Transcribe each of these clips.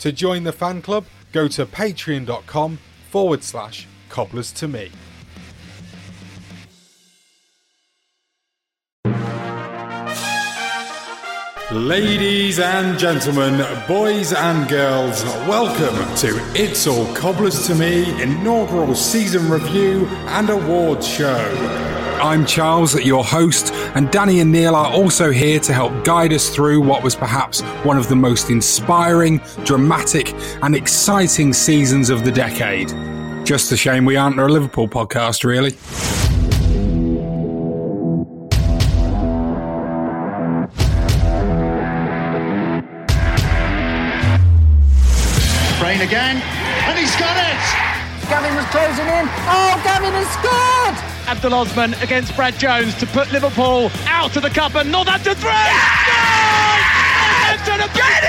To join the fan club, go to patreon.com forward slash cobblers to me. Ladies and gentlemen, boys and girls, welcome to It's All Cobblers to Me inaugural season review and awards show. I'm Charles, your host, and Danny and Neil are also here to help guide us through what was perhaps one of the most inspiring, dramatic, and exciting seasons of the decade. Just a shame we aren't a Liverpool podcast, really. Brain again, and he's got it! Gavin was closing in. Oh, Gavin has scored! Abdul Osman against Brad Jones to put Liverpool out of the cup and Northampton through. Yeah! Get it!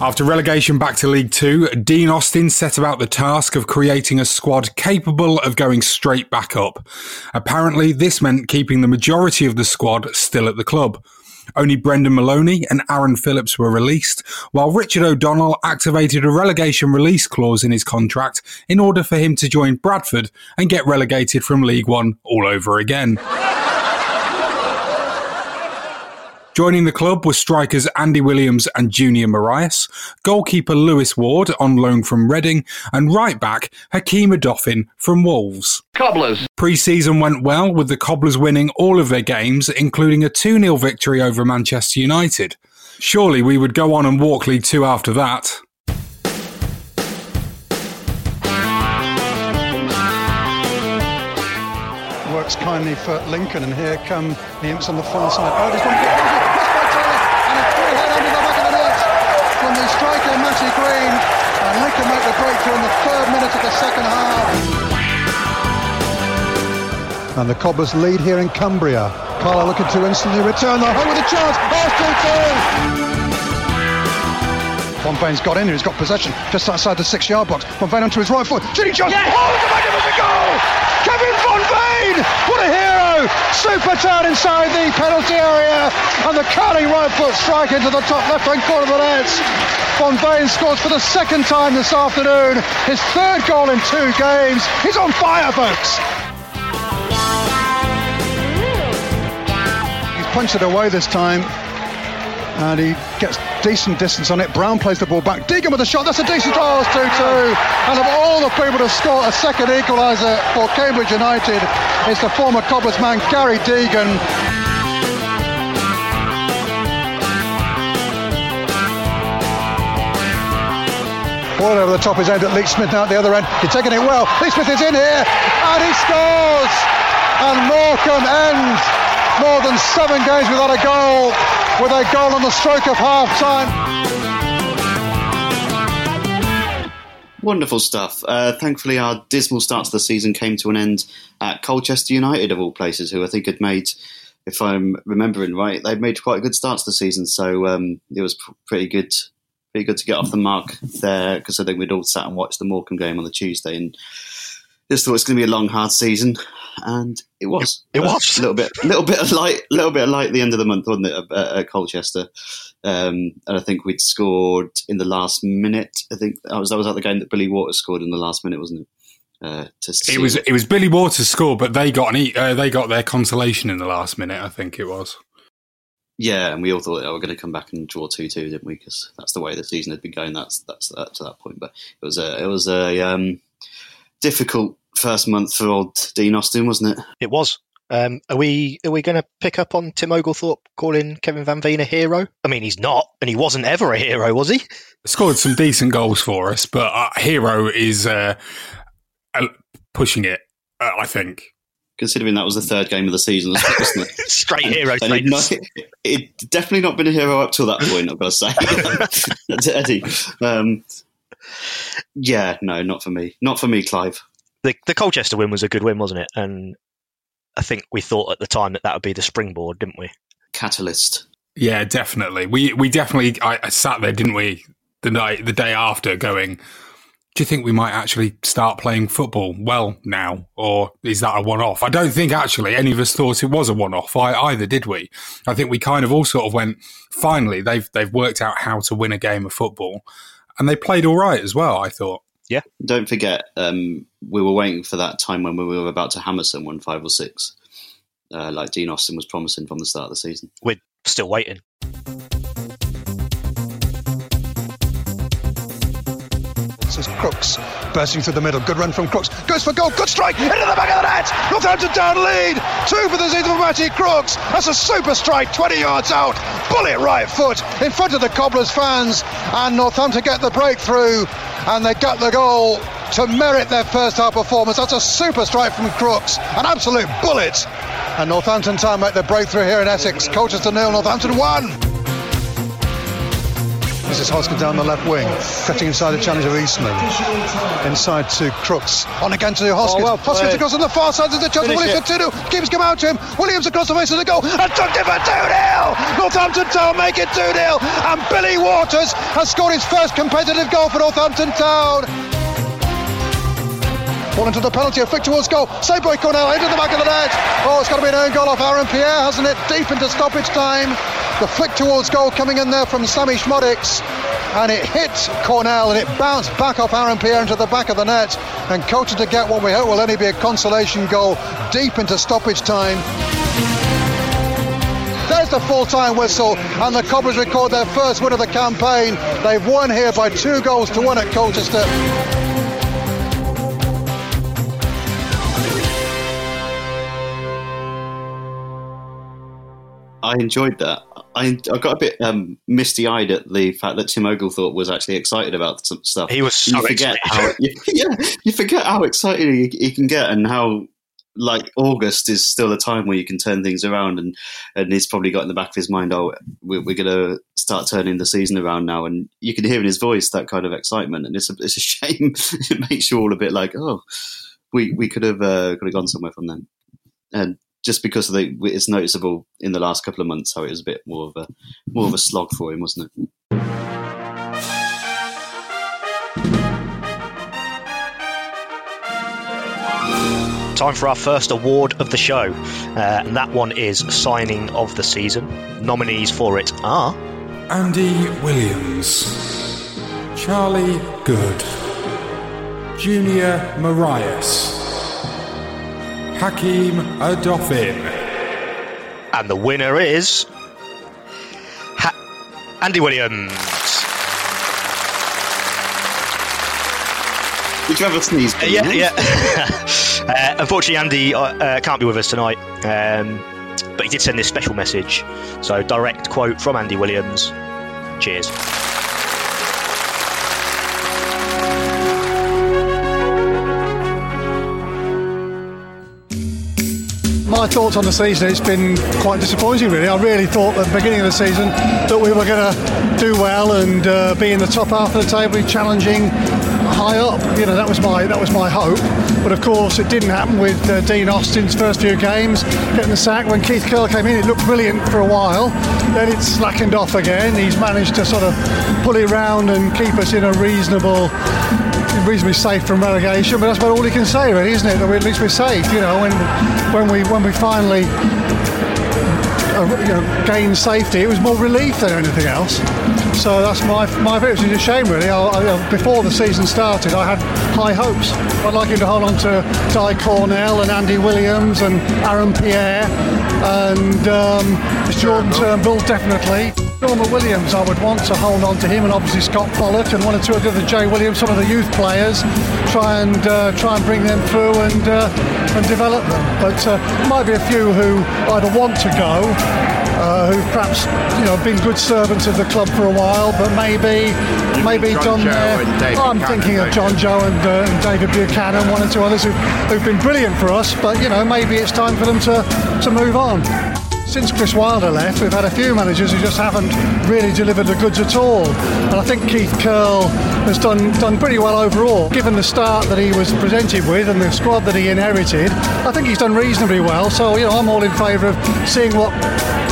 After relegation back to League Two, Dean Austin set about the task of creating a squad capable of going straight back up. Apparently, this meant keeping the majority of the squad still at the club. Only Brendan Moloney and Aaron Phillips were released, while Richard O'Donnell activated a relegation release clause in his contract in order for him to join Bradford and get relegated from League One all over again. Joining the club were strikers Andy Williams and Junior Morias, goalkeeper Lewis Ward on loan from Reading, and right back Hakeem Odoffin from Wolves. Cobblers. Pre-season went well with the Cobblers winning all of their games, including a 2-0 victory over Manchester United. Surely we would go on and walk League Two after that. Works kindly for Lincoln, and here come the imps on the far side. Oh, there's one. And a free head under the back of the net from the striker Matty Green, and Lincoln make the breakthrough in the third minute of the second half. And the Cobblers lead here in Cumbria. Carla looking to instantly return. They're home with a chance. Oh, 2-2. Van Veen's got in here. He's got possession just outside the six-yard box. Von onto his right foot. Shooting chance. Yes! Oh, it's a magnificent goal! Kevin Von What a hero! Super turn inside the penalty area. And the curling right foot strike into the top left-hand corner of the net. Van Veen scores for the second time this afternoon. His third goal in two games. He's on fire, folks. He's punched it away this time. And he gets decent distance on it. Brown plays the ball back. Deegan with a shot. That's a decent goal. It's 2 2. And of all the people to score a second equaliser for Cambridge United, it's the former Cobblers man, Gary Deegan. Ball over the top is aimed at Lee Smith now at the other end. He's taking it well. Lee Smith is in here and he scores. And Morecambe ends more than seven games without a goal with a goal on the stroke of half time. Wonderful stuff. Uh, thankfully, our dismal start to the season came to an end at Colchester United, of all places, who I think had made, if I'm remembering right, they'd made quite a good start to the season. So um, it was pr- pretty good, pretty good to get off the mark there because I think we'd all sat and watched the Morecambe game on the Tuesday and just thought it was going to be a long, hard season, and it was. It was. a little bit, little bit of light, little bit of light at the end of the month, wasn't it, at, at Colchester? Um, and I think we'd scored in the last minute. I think that was that was at the game that Billy Waters scored in the last minute, wasn't it? Uh, to It was it was Billy Waters' score, but they got an e- uh, they got their consolation in the last minute. I think it was. Yeah, and we all thought they were going to come back and draw two two, didn't we? Because that's the way the season had been going. That's that's up to that point. But it was a it was a um, difficult first month for old Dean Austin, wasn't it? It was. Um, are we are we going to pick up on Tim Oglethorpe calling Kevin Van Veen a hero? I mean, he's not, and he wasn't ever a hero, was he? Scored some decent goals for us, but uh, Hero is uh, uh, pushing it. Uh, I think. considering that was the third game of the season, wasn't it? Straight hero And not, it definitely not been a hero up till that point. I've got to say, Eddie. Um, yeah, no, not for me. Not for me, Clive. The, the Colchester win was a good win, wasn't it? And I think we thought at the time that that would be the springboard, didn't we? Catalyst. Yeah, definitely. We we definitely I, I sat there, didn't we, the night the day after, going. Do you think we might actually start playing football well now, or is that a one-off? I don't think actually any of us thought it was a one-off. I, either did we? I think we kind of all sort of went. Finally, they've they've worked out how to win a game of football, and they played all right as well. I thought. Yeah. Don't forget, um, we were waiting for that time when we were about to hammer someone five or six, uh, like Dean Austin was promising from the start of the season. We're still waiting. This is Crooks bursting through the middle. Good run from Crooks. Goes for goal. Good strike. Into the back of the net. Northampton down lead. Two for the Matty Crooks. That's a super strike. 20 yards out. Bullet right foot in front of the Cobblers fans. And Northampton get the breakthrough. And they got the goal to merit their first half performance. That's a super strike from Crooks. An absolute bullet. And Northampton time make the breakthrough here in Essex. Colchester nil. Northampton one. This is Hoskins down the left wing, cutting inside the challenge of Eastman. Inside to Crooks. On again to Hoskins. well Hoskins across on the far side of the chance. Williams 2 Keeps come out to him. Williams across the face of the goal and tucked it for 2 0. Northampton Town make it 2 0. And Billy Waters has scored his first competitive goal for Northampton Town. Ball into the penalty, a flick towards goal. Saved by Cornell, into the back of the net. Oh, it's got to be an own goal off Aaron Pierre, hasn't it? Deep into stoppage time. The flick towards goal coming in there from Sammie Szmodics. And it hit Cornell and it bounced back off Aaron Pierre into the back of the net. And Colchester to get what we hope will only be a consolation goal deep into stoppage time. There's the full-time whistle, and the Cobblers record their first win of the campaign. They've won here by two goals to one at Colchester. I enjoyed that. I, I got a bit um, misty eyed at the fact that Tim Oglethorpe was actually excited about some stuff. He was so you forget excited. how you, yeah, you forget how excited he, he can get and how like August is still a time where you can turn things around and and he's probably got in the back of his mind oh we're, we're going to start turning the season around now and you can hear in his voice that kind of excitement and it's a, it's a shame it makes you all a bit like oh we we could have uh, could have gone somewhere from then and just because of the, it's noticeable in the last couple of months how it was a bit more of a more of a slog for him wasn't it Time for our first award of the show, uh, and that one is signing of the season. Nominees for it are Andy Williams, Charlie Good, Junior Morias, Hakeem Odoffin, and the winner is ha- Andy Williams. did you have a sneeze Uh, yeah, yeah. uh, unfortunately, Andy uh, uh, can't be with us tonight, um, but he did send this special message. So, direct quote from Andy Williams. Cheers. My thoughts on the season, it's been quite disappointing really. I really thought at the beginning of the season that we were going to do well and uh, be in the top half of the table, challenging high up. You know, that was my that was my hope. But of course, it didn't happen with uh, Dean Austin's first few games, getting the sack. When Keith Curle came in, it looked brilliant for a while. Then it slackened off again. He's managed to sort of pull it round and keep us in a reasonable reasonably safe from relegation, but that's about all he can say, really, isn't it? That we, at least we're safe, you know. When when we when we finally uh, you know, gained safety, it was more relief than anything else. So that's my my view. It's a shame, really. I, I, before the season started, I had high hopes. I'd like him to hold on to Di Cornell and Andy Williams and Aaron Pierre and um, Jordan Turnbull, definitely. Norman Williams, I would want to hold on to him, and obviously Scott Pollock and one or two of the other Jay Williams, some of the youth players, try and uh, try and bring them through and uh, and develop them. But uh, might be a few who either want to go, uh, who perhaps you know been good servants of the club for a while, but maybe You maybe John done their. I'm Buchanan, thinking of John? Joe and, uh, and David Buchanan, one or two others who, who've been brilliant for us. But you know maybe it's time for them to to move on. Since Chris Wilder left, we've had a few managers who just haven't really delivered the goods at all. And I think Keith Curle has done done pretty well overall. Given the start that he was presented with and the squad that he inherited, I think he's done reasonably well. So you know, I'm all in favour of seeing what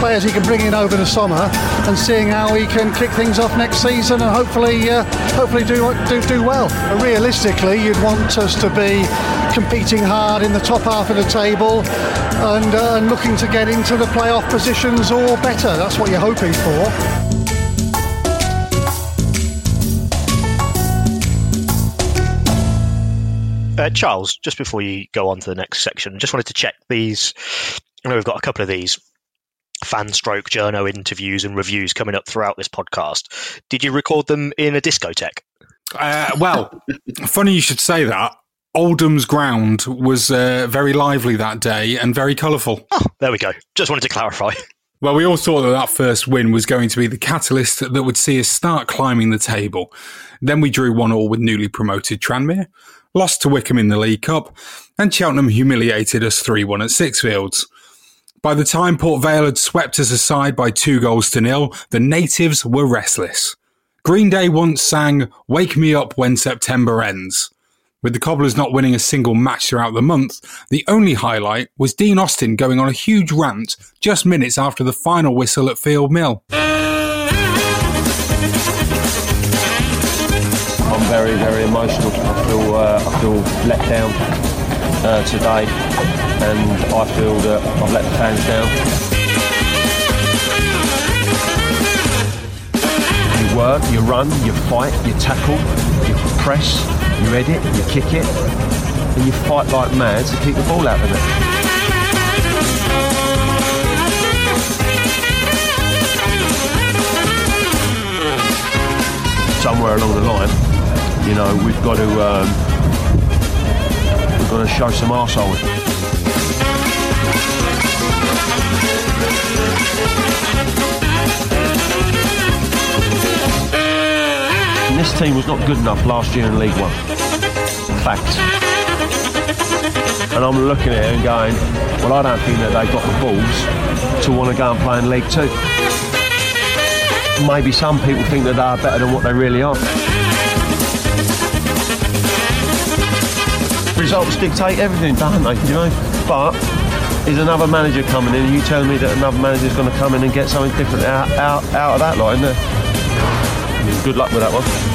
players he can bring in over the summer and seeing how he can kick things off next season and hopefully uh, hopefully do, do do well. But realistically, you'd want us to be competing hard in the top half of the table and, uh, and looking to get into the playoff positions or better. That's what you're hoping for. Uh, Charles, just before you go on to the next section, just wanted to check these. I know we've got a couple of these fan stroke journo interviews and reviews coming up throughout this podcast. Did you record them in a discotheque? Uh, well, funny you should say that. Oldham's ground was uh, very lively that day and very colourful. There we go. Just wanted to clarify. Well, we all thought that that first win was going to be the catalyst that would see us start climbing the table. Then we drew one all with newly promoted Tranmere, lost to Wycombe in the League Cup, and Cheltenham humiliated us 3 1 at Sixfields. By the time Port Vale had swept us aside by two goals to nil, the natives were restless. Green Day once sang, Wake Me Up When September Ends. With the Cobblers not winning a single match throughout the month, the only highlight was Dean Austin going on a huge rant just minutes after the final whistle at Field Mill. I'm very, very emotional. I feel, uh, I feel let down uh, today, and I feel that I've let the fans down. You work, you run, you fight, you tackle, you press, you edit, you kick it, and you fight like mad to keep the ball out of it. somewhere along the line, you know, we've got to um, we've got to show some arsehole. This team was not good enough last year in League One. Facts. And I'm looking at it and going, well, I don't think that they've got the balls to want to go and play in League Two maybe some people think that they are better than what they really are. Results dictate everything, don't they? You know, but is another manager coming in? and You tell me that another manager is going to come in and get something different out out, out of that line? there? Good luck with that one.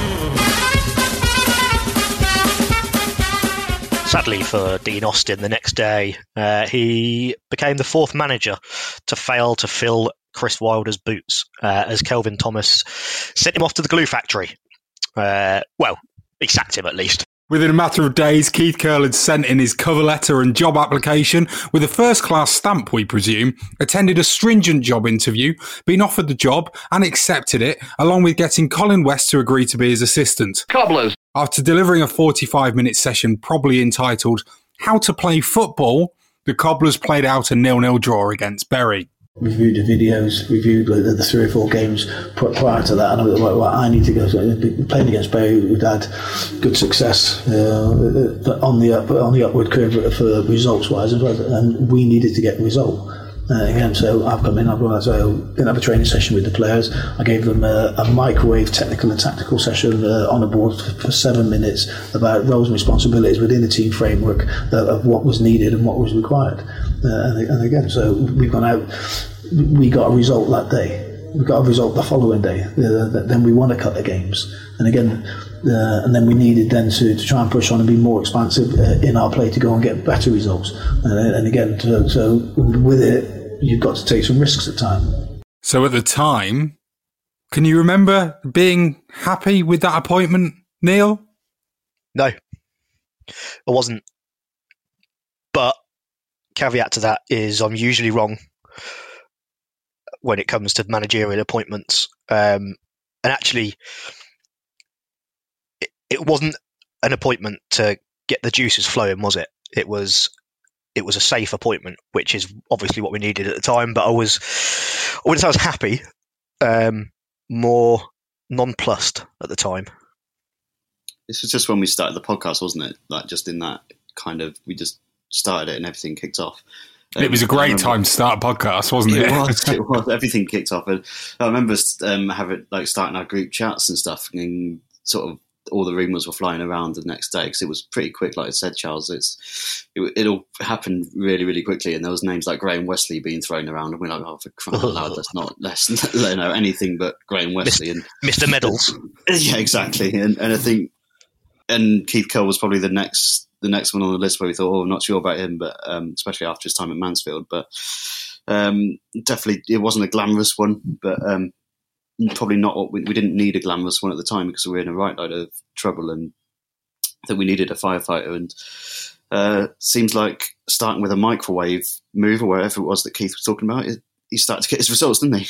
Sadly for Dean Austin, the next day uh, he became the fourth manager to fail to fill Chris Wilder's boots uh, as Kelvin Thomas sent him off to the glue factory. Uh, well, he sacked him at least. Within a matter of days, Keith Curle had sent in his cover letter and job application with a first class stamp, we presume, attended a stringent job interview, been offered the job and accepted it, along with getting Colin West to agree to be his assistant. Cobblers. After delivering a 45 minute session, probably entitled How to Play Football, the Cobblers played out a nil nil draw against Bury. Reviewed the videos, reviewed like, the, the three or four games prior to that, and I, well, well, I need to go. So playing against Bay, who'd had good success uh, on the up, on the upward curve for results wise, and we needed to get a result. Uh, again, so I've come in, I've gone, so didn't have a training session with the players. I gave them a, a microwave technical and tactical session uh, on the board for, for seven minutes about roles and responsibilities within the team framework of, of what was needed and what was required. Uh, and, and again, so we've gone out, we got a result that day. We got a result the following day. Uh, then we won a couple of games, and again, uh, and then we needed then to, to try and push on and be more expansive uh, in our play to go and get better results. And, and again, so with it, you've got to take some risks at time. So at the time, can you remember being happy with that appointment, Neil? No, I wasn't. But caveat to that is I'm usually wrong when it comes to managerial appointments. Um, and actually, it, it wasn't an appointment to get the juices flowing, was it? It was it was a safe appointment, which is obviously what we needed at the time. But I was, I wouldn't say I was happy, um, more nonplussed at the time. This was just when we started the podcast, wasn't it? Like just in that kind of, we just started it and everything kicked off. Um, it was a um, great time to start a podcast, wasn't it? It was. It was. Everything kicked off, and I remember um, having like starting our group chats and stuff, and sort of all the rumours were flying around the next day because it was pretty quick. Like I said, Charles, it's it, it, all happened really, really quickly, and there was names like Graham Westley being thrown around, and we're like, oh, for crying out loud, that's not less you know anything but Graham Westley and Mr. Medals. yeah, exactly, and and I think and Keith Curle was probably the next the next one on the list where we thought, oh, I'm not sure about him, but um, especially after his time at Mansfield, but. Um, definitely, it wasn't a glamorous one, but um, probably not what we, we, didn't need a glamorous one at the time because we were in a right load of trouble and that we needed a firefighter and uh, seems like starting with a microwave move or whatever it was that Keith was talking about, he started to get his results, didn't he?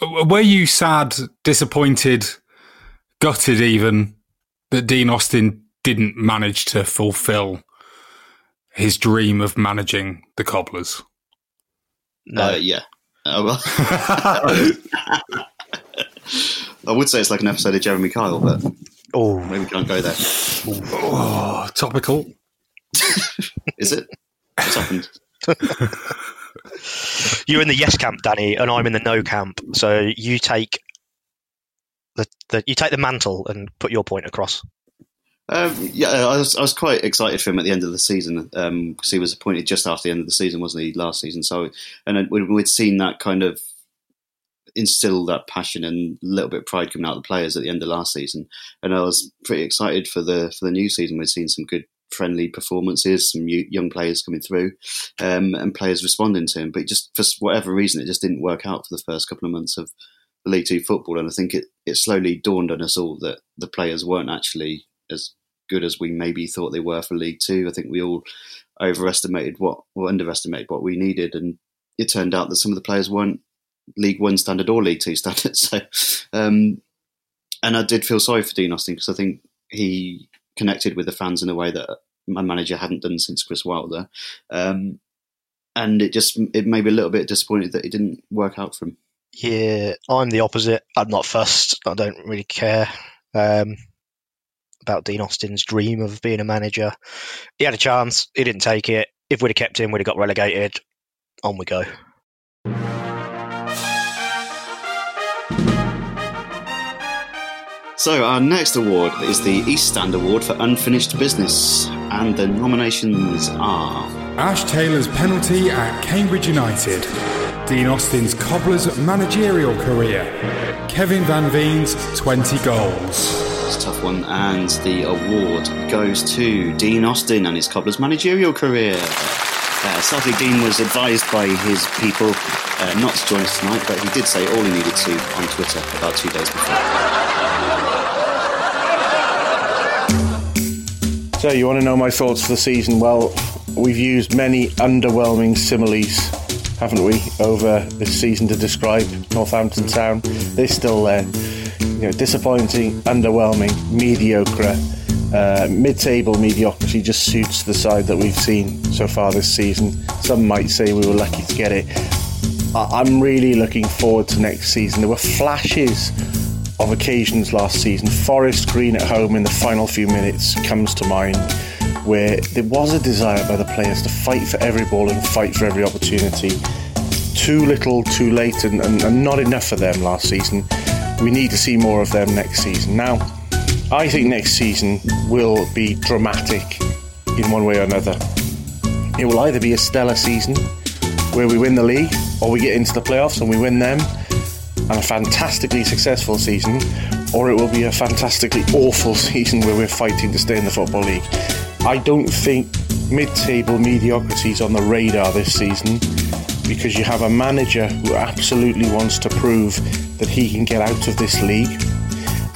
Were you sad, disappointed, gutted even that Dean Austin didn't manage to fulfill his dream of managing the Cobblers? No, uh, yeah. Uh, well, I would say it's like an episode of Jeremy Kyle, but oh, maybe we can't go there. Oh, topical. Is it? What's happened? You're in the yes camp, Danny, and I'm in the no camp. So you take the, the you take the mantle and put your point across. Um, yeah, I was I was quite excited for him at the end of the season because um, he was appointed just after the end of the season, wasn't he? Last season, so and we'd seen that kind of instill that passion and a little bit of pride coming out of the players at the end of last season. And I was pretty excited for the for the new season. We've seen some good friendly performances, some young players coming through, um, and players responding to him. But just for whatever reason, it just didn't work out for the first couple of months of League Two football. And I think it, it slowly dawned on us all that the players weren't actually as good as we maybe thought they were for League Two. I think we all overestimated what or underestimated what we needed, and it turned out that some of the players weren't League One standard or League Two standard. So, um, and I did feel sorry for Dean Austin because I think he connected with the fans in a way that my manager hadn't done since Chris Wilder, um, and it just it made me a little bit disappointed that it didn't work out for him. Yeah, I'm the opposite. I'm not fussed. I don't really care um, about Dean Austin's dream of being a manager. He had a chance. He didn't take it. If we'd have kept him, we'd have got relegated. On we go. So, our next award is the East Stand Award for Unfinished Business, and the nominations are Ash Taylor's penalty at Cambridge United, Dean Austin's Cobblers managerial career, Kevin Van Veen's 20 goals. It's a tough one, and the award goes to Dean Austin and his Cobblers managerial career. Uh, sadly, Dean was advised by his people uh, not to join us tonight, but he did say all he needed to on Twitter about two days before. So, you want to know my thoughts for the season? Well, we've used many underwhelming similes, haven't we, over this season to describe Northampton Town. They're still there. You know, disappointing, underwhelming, mediocre. Uh, mid-table mediocrity just suits the side that we've seen so far this season. Some might say we were lucky to get it. I- I'm really looking forward to next season. There were flashes of occasions last season. Forest Green at home in the final few minutes comes to mind, where there was a desire by the players to fight for every ball and fight for every opportunity. Too little, too late, and, and, and not enough for them last season. We need to see more of them next season. Now, I think next season will be dramatic in one way or another. It will either be a stellar season where we win the league, or we get into the playoffs and we win them, and a fantastically successful season, or it will be a fantastically awful season where we're fighting to stay in the Football League. I don't think mid table mediocrity is on the radar this season because you have a manager who absolutely wants to prove that he can get out of this league.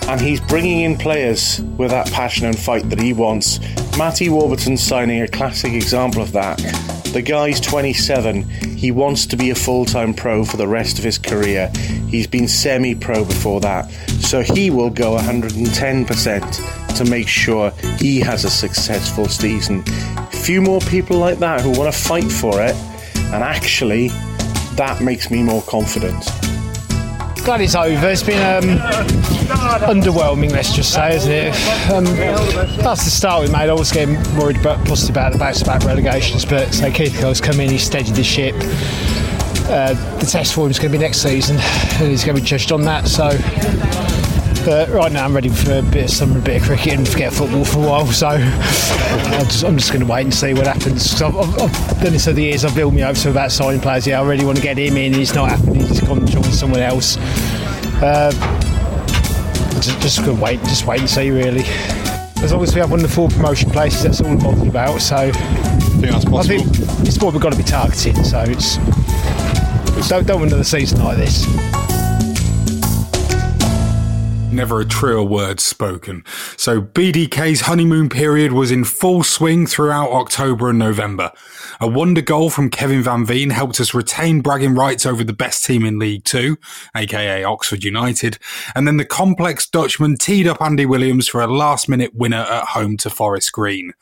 And he's bringing in players with that passion and fight that he wants. Matty Warburton signing a classic example of that The guy's 27. He wants to be a full time pro for the rest of his career. He's been semi pro before that. So he will go 110% to make sure he has a successful season. Few more people like that who want to fight for it, and actually, that makes me more confident glad it's over. It's been um, underwhelming, let's just say, isn't it? Um, that's the start we made. I was getting worried about, positive about the bounce back relegations, but so Keith Cole's come in, he's steadied the ship. Uh, the test for him is going to be next season, and he's going to be judged on that. So but right now, I'm ready for a bit of summer, a bit of cricket, and forget football for a while. So i just, I'm just going to wait and see what happens. I've, I've, I've, done this over the years. I've built me up to about signing players. Yeah, I really want to get him in. It's not happening. He's gone to join someone else. Uh, just, just going to wait, just wait and see. Really, as long as we have one of the four promotion places, that's all I'm bothered about. So I think that's possible. I think it's what we've got to be targeting. So it's don't don't win another season like this. Never a truer word spoken. So BDK's honeymoon period was in full swing throughout October and November. A wonder goal from Kevin Van Veen helped us retain bragging rights over the best team in League Two, aka Oxford United. And then the complex Dutchman teed up Andy Williams for a last minute winner at home to Forest Green.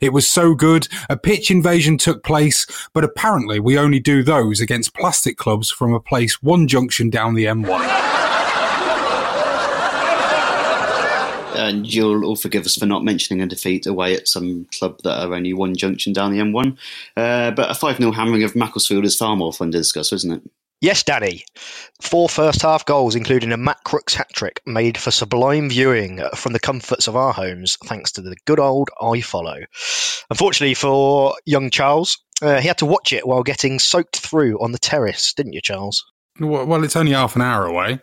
It was so good, a pitch invasion took place, but apparently we only do those against plastic clubs from a place one junction down the M1. And you'll all forgive us for not mentioning a defeat away at some club that are only one junction down the M1. Uh, but a 5 0 hammering of Macclesfield is far more fun to discuss, isn't it? Yes, Danny. Four first half goals, including a Matt Crooks hat trick, made for sublime viewing from the comforts of our homes, thanks to the good old iFollow. Unfortunately for young Charles, uh, he had to watch it while getting soaked through on the terrace, didn't you, Charles? Well, it's only half an hour away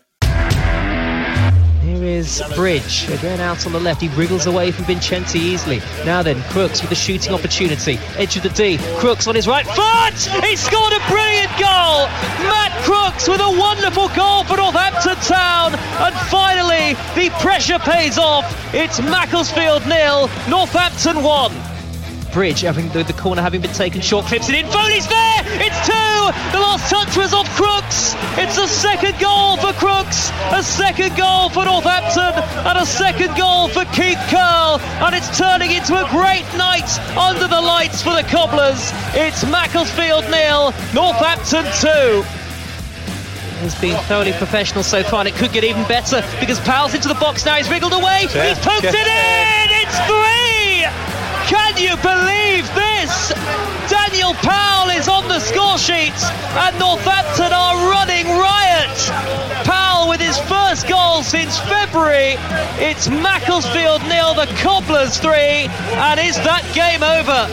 is Bridge. Again out on the left. He wriggles away from Vincenti easily. Now then, Crooks with a shooting opportunity. Edge of the D. Crooks on his right foot. He scored a brilliant goal. Matt Crooks with a wonderful goal for Northampton Town. And finally, the pressure pays off. It's Macclesfield nil, Northampton 1. Bridge, having the, the corner having been taken short, clips it in. Foley's there! It's two! The last touch was off Crooks! It's a second goal for Crooks, a second goal for Northampton, and a second goal for Keith Curle. And it's turning into a great night under the lights for the Cobblers. It's Macclesfield nil, Northampton two has been thoroughly professional so far, and it could get even better because Powell's into the box now. He's wriggled away. He's poked it in. It's three. Can you believe this? Daniel Powell is on the score sheet and Northampton are running riot. Powell with his first goal since February. It's Macclesfield nil, the Cobblers three, and is that game over?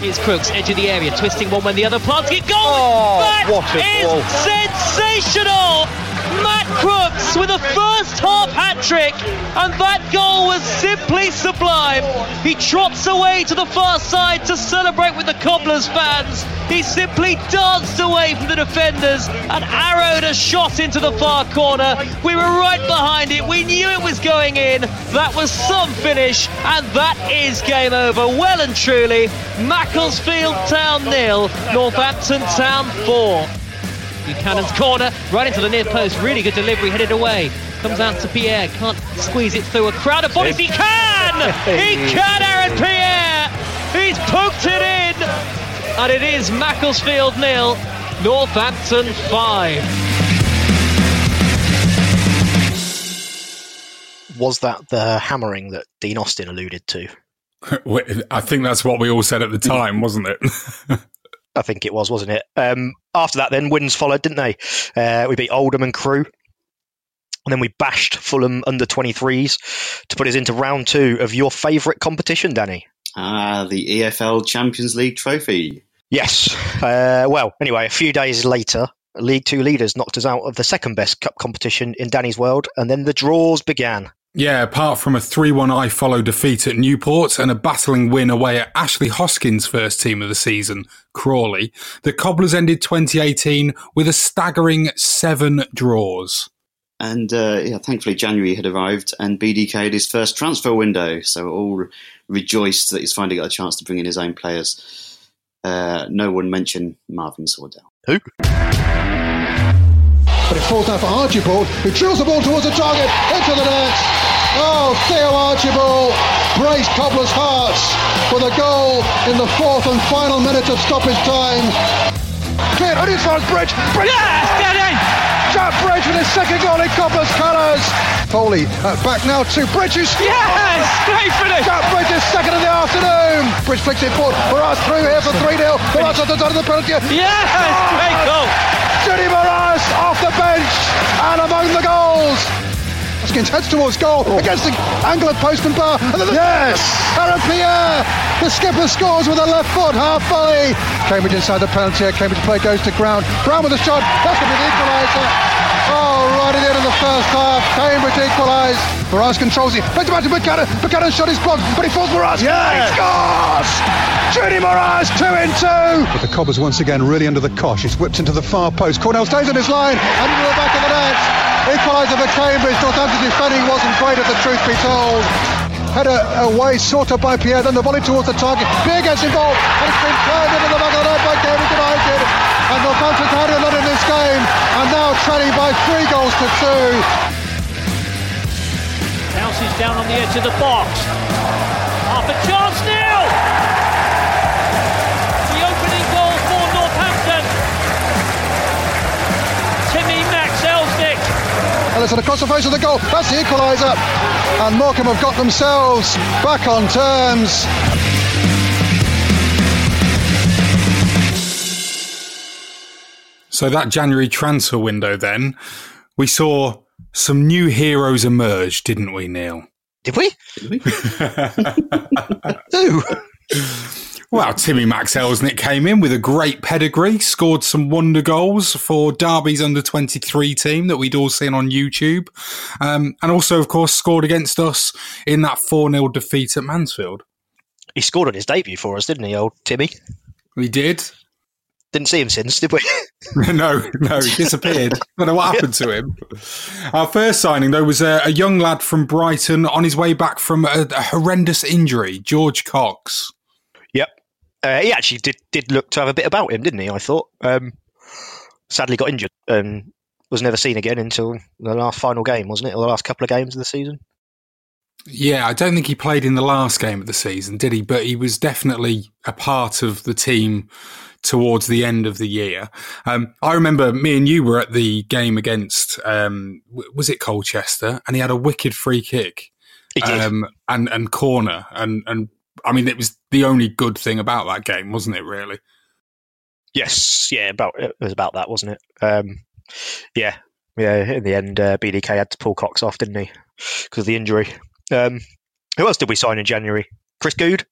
Here's Crooks, edge of the area, twisting one when the other plants it. Goal! Oh, that is goal. sensational! Matt Crooks with a first half hat trick, and that goal was simply sublime. He trots away to the far side to celebrate with the Cobblers fans. He simply danced away from the defenders and arrowed a shot into the far corner. We were right behind it. We knew it was going in. That was some finish, and that is game over. Well and truly, Macclesfield Town nil, Northampton Town four. Buchanan's corner, right into the near post. Really good delivery, headed away. Comes out to Pierre, can't squeeze it through a crowd of bodies. He can! He can, Aaron Pierre! He's poked it in! And it is Macclesfield nil, Northampton 5. Was that the hammering that Dean Austin alluded to? I think that's what we all said at the time, wasn't it? I think it was, wasn't it? Um, after that, then wins followed, didn't they? Uh, we beat Oldham and Crewe. And then we bashed Fulham under 23s to put us into round two of your favourite competition, Danny. Ah, the EFL Champions League trophy. Yes. Uh, well, anyway, a few days later, League Two leaders knocked us out of the second best cup competition in Danny's world, and then the draws began. Yeah, apart from a 3 1 iFollow defeat at Newport and a battling win away at Ashley Hoskins' first team of the season, Crawley, the Cobblers ended 2018 with a staggering seven draws. And uh, yeah, thankfully, January had arrived and BDK had his first transfer window. So all rejoiced that he's finally got a chance to bring in his own players. uh, no one mentioned Marvin Sordell. Who? But it falls down for Archibald, who drills the ball towards the target, into the net. Oh, Theo Archibald braced Cobbler's hearts for the goal in the fourth and final minute of stoppage time. Cleared, as far Bridge. Bridge! Yes, get in! Jack Bridge with his second goal in Cobbler's colours. Foley uh, back now to Bridges. Yes! Great finish! Jack Bridges second in the afternoon. Bridge flicks it forward. Morias through here for 3 0. Morias at the done of the penalty. Yes! Great goal! Judy Morias off the bench and among the goals. Skins heads towards goal oh. against the angle of post and bar. And then the yes! Aaron Pierre, the skipper scores with a left foot half volley. Cambridge inside the penalty area. Cambridge play goes to ground. Brown with a shot. That's going to be the equaliser. Oh, right at the end of the first half, Cambridge equalise. Morias controls it. Plays it back to Buchanan. Buchanan shot is blocked, but he falls Morias. Yes! He scores! Judy Morias, two in two. But the Cobbers once again really under the cosh. It's whipped into the far post. Cornell stays on his line and into the back of the net. Equaliser for Cambridge. Northampton defending wasn't great, if the truth be told. Header away, sorted by Pierre, then the volley towards the target. Pierre gets involved, and it's been turned into the back of the net by Cambridge United. And Northampton's had a lot in this game, and now trailing by three goals to two. Bounces down on the edge of the box. Half a chance now! Ellison across the face of the goal. That's the equaliser. And Morecambe have got themselves back on terms. So that January transfer window, then we saw some new heroes emerge, didn't we, Neil? Did we? Did we? Who? Well, Timi Max Elšnik came in with a great pedigree, scored some wonder goals for Derby's under 23 team that we'd all seen on YouTube. Um, and also, of course, scored against us in that 4 0 defeat at Mansfield. He scored on his debut for us, didn't he, old Timmy? We did. Didn't see him since, did we? no, no, he disappeared. I Don't know what happened to him. Our first signing, though, was a, a young lad from Brighton on his way back from a, a horrendous injury, George Cox. Uh, he actually did, did look to have a bit about him, didn't he? I thought. Um, sadly got injured and was never seen again until the last final game, wasn't it? Or the last couple of games of the season. Yeah, I don't think he played in the last game of the season, did he? But he was definitely a part of the team towards the end of the year. Um, I remember me and you were at the game against, um, was it Colchester? And he had a wicked free kick. Um, and, and corner. And, and I mean, it was the only good thing about that game, wasn't it, really? Yes, yeah, about it was about that, wasn't it? Um, yeah, yeah. In the end, uh, BDK had to pull Cox off, didn't he, because of the injury? Um, who else did we sign in January? Chris Good,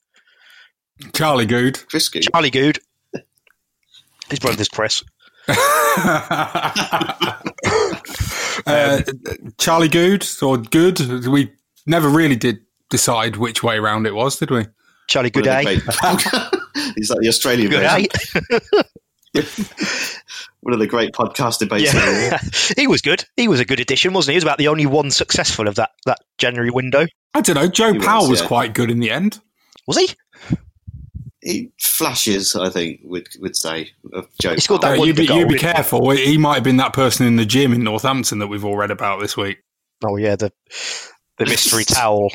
Charlie Good. Chris Good. Charlie Good. His brother's Chris. uh, Charlie Good or Good? We never really did decide which way round it was, did we? Charlie One Good of the A. great- He's like the Australian Good version. A. One of the great podcast debates. Yeah. he was good. He was a good addition, wasn't he? He was about the only one successful of that, that January window. I don't know. Joe He Powell was yeah. quite good in the end. Was he? He flashes, I think, would would say of Joe. He scored that you wonder be, goal. you be didn't careful. He might have been that person in the gym in Northampton that we've all read about this week. Oh yeah, the the mystery towel.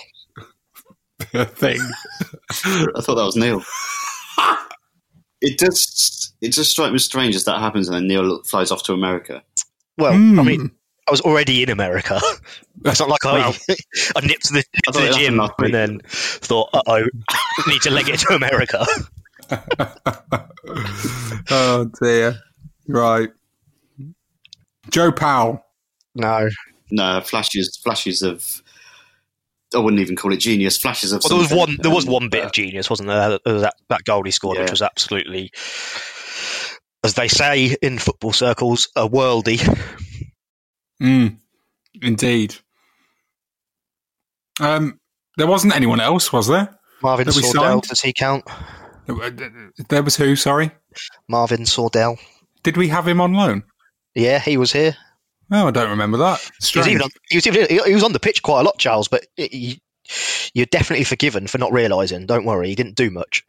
thing. I thought that was Neil. it does. It just strikes me as strange as that happens, and then Neil flies off to America. Well, Hmm. I mean, I was already in America. It's not like I, Well. I nipped to the, to the gym happened week. and then thought, uh oh, need to leg it to America. oh dear. Right. Joe Powell. No. No flashes, flashes of. I wouldn't even call it genius. Flashes of. Well, there was one. There was um, one bit of genius, wasn't there? There That that goal he scored, which was absolutely, as they say in football circles, a worldy. Mm, indeed. Um, there wasn't anyone else, was there? Marvin That Sordell, does he count? There was who? Sorry. Marvin Sordell. Did we have him on loan? Yeah, he was here. No, I don't remember that. He was, even on, he, was even, he was on the pitch quite a lot, Charles, but he, you're definitely forgiven for not realising. Don't worry, he didn't do much.